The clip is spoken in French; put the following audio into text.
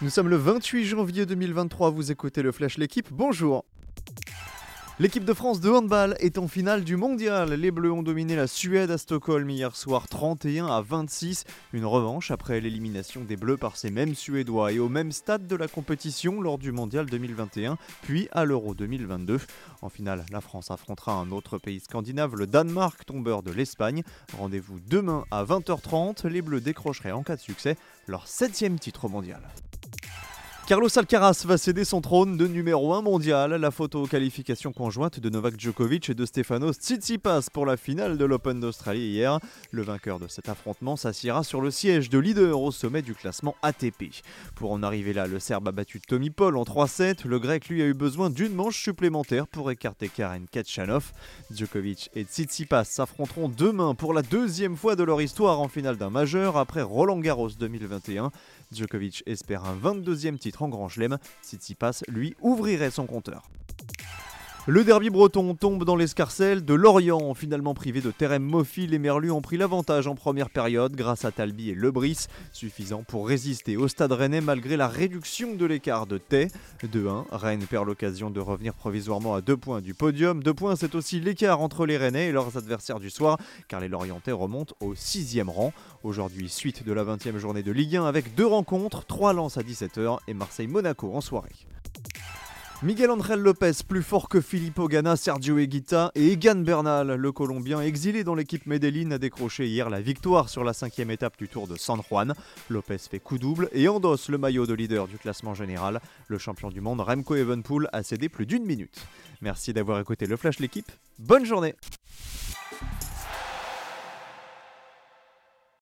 Nous sommes le 28 janvier 2023, vous écoutez le Flash L'équipe, bonjour L'équipe de France de handball est en finale du mondial. Les Bleus ont dominé la Suède à Stockholm hier soir 31 à 26. Une revanche après l'élimination des Bleus par ces mêmes Suédois et au même stade de la compétition lors du mondial 2021, puis à l'Euro 2022. En finale, la France affrontera un autre pays scandinave, le Danemark, tombeur de l'Espagne. Rendez-vous demain à 20h30. Les Bleus décrocheraient en cas de succès leur septième titre mondial. Carlos Alcaraz va céder son trône de numéro 1 mondial. La photo qualification conjointe de Novak Djokovic et de Stefanos Tsitsipas pour la finale de l'Open d'Australie hier. Le vainqueur de cet affrontement s'assiera sur le siège de leader au sommet du classement ATP. Pour en arriver là, le Serbe a battu Tommy Paul en 3-7. Le Grec, lui, a eu besoin d'une manche supplémentaire pour écarter Karen Kachanov. Djokovic et Tsitsipas s'affronteront demain pour la deuxième fois de leur histoire en finale d'un majeur après Roland Garros 2021. Djokovic espère un 22e titre en Grand Chelem. Tsitsipas, lui, ouvrirait son compteur. Le derby breton tombe dans l'escarcelle de Lorient. Finalement privé de Terem Moffi, les Merlus ont pris l'avantage en première période grâce à Talbi et Lebris, suffisant pour résister au stade rennais malgré la réduction de l'écart de Tay. 2-1, Rennes perd l'occasion de revenir provisoirement à deux points du podium. Deux points, c'est aussi l'écart entre les Rennais et leurs adversaires du soir, car les Lorientais remontent au sixième rang. Aujourd'hui, suite de la 20e journée de Ligue 1 avec deux rencontres, trois lances à 17h et Marseille-Monaco en soirée. Miguel Angel Lopez, plus fort que Filippo Ganna, Sergio Eguita et Egan Bernal. Le Colombien exilé dans l'équipe Medellin a décroché hier la victoire sur la cinquième étape du Tour de San Juan. Lopez fait coup double et endosse le maillot de leader du classement général. Le champion du monde Remco Evenpool a cédé plus d'une minute. Merci d'avoir écouté le Flash l'équipe. Bonne journée